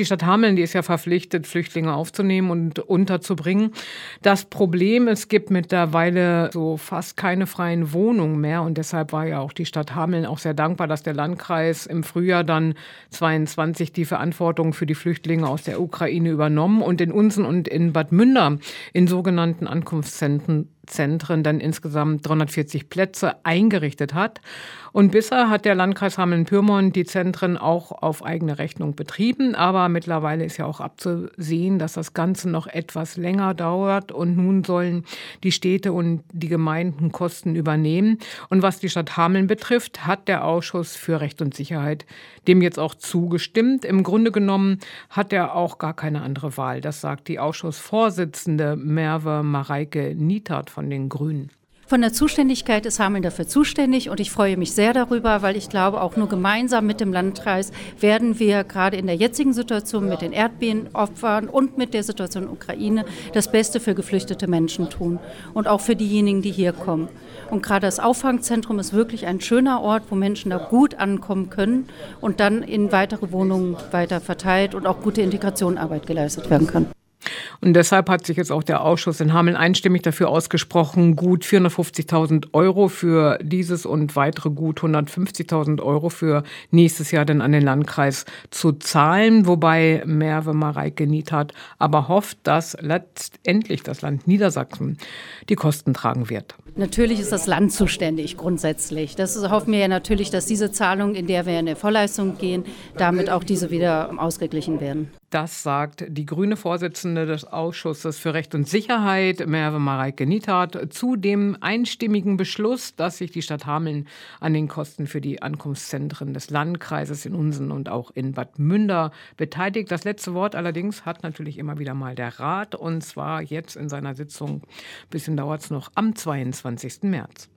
die Stadt Hameln, die ist ja verpflichtet, Flüchtlinge aufzunehmen und unterzubringen. Das Problem, es gibt mittlerweile so fast keine freien Wohnungen mehr und deshalb war ja auch die Stadt Hameln auch sehr dankbar, dass der Landkreis im Frühjahr dann 22 die Verantwortung für die Flüchtlinge aus der Ukraine übernommen und in Unsen und in Bad Münder in sogenannten Ankunftszentren Zentren dann insgesamt 340 Plätze eingerichtet hat. Und bisher hat der Landkreis Hameln-Pyrmont die Zentren auch auf eigene Rechnung betrieben. Aber mittlerweile ist ja auch abzusehen, dass das Ganze noch etwas länger dauert. Und nun sollen die Städte und die Gemeinden Kosten übernehmen. Und was die Stadt Hameln betrifft, hat der Ausschuss für Recht und Sicherheit dem jetzt auch zugestimmt. Im Grunde genommen hat er auch gar keine andere Wahl. Das sagt die Ausschussvorsitzende Merve Mareike Nietert von den Grünen. Von der Zuständigkeit ist Hameln dafür zuständig und ich freue mich sehr darüber, weil ich glaube, auch nur gemeinsam mit dem Landkreis werden wir gerade in der jetzigen Situation mit den Erdbebenopfern und mit der Situation in der Ukraine das Beste für geflüchtete Menschen tun und auch für diejenigen, die hier kommen. Und gerade das Auffangzentrum ist wirklich ein schöner Ort, wo Menschen da gut ankommen können und dann in weitere Wohnungen weiter verteilt und auch gute Integrationarbeit geleistet werden kann. Und deshalb hat sich jetzt auch der Ausschuss in Hameln einstimmig dafür ausgesprochen, gut 450.000 Euro für dieses und weitere gut 150.000 Euro für nächstes Jahr dann an den Landkreis zu zahlen. Wobei Merve Mareike Niethat aber hofft, dass letztendlich das Land Niedersachsen die Kosten tragen wird. Natürlich ist das Land zuständig grundsätzlich. Das hoffen wir ja natürlich, dass diese Zahlungen, in der wir in der Vorleistung gehen, damit auch diese wieder ausgeglichen werden. Das sagt die grüne Vorsitzende des Ausschusses für Recht und Sicherheit, Merve Mareike Niethardt, zu dem einstimmigen Beschluss, dass sich die Stadt Hameln an den Kosten für die Ankunftszentren des Landkreises in Unsen und auch in Bad Münder beteiligt. Das letzte Wort allerdings hat natürlich immer wieder mal der Rat und zwar jetzt in seiner Sitzung, ein bisschen dauert es noch, am 22. März.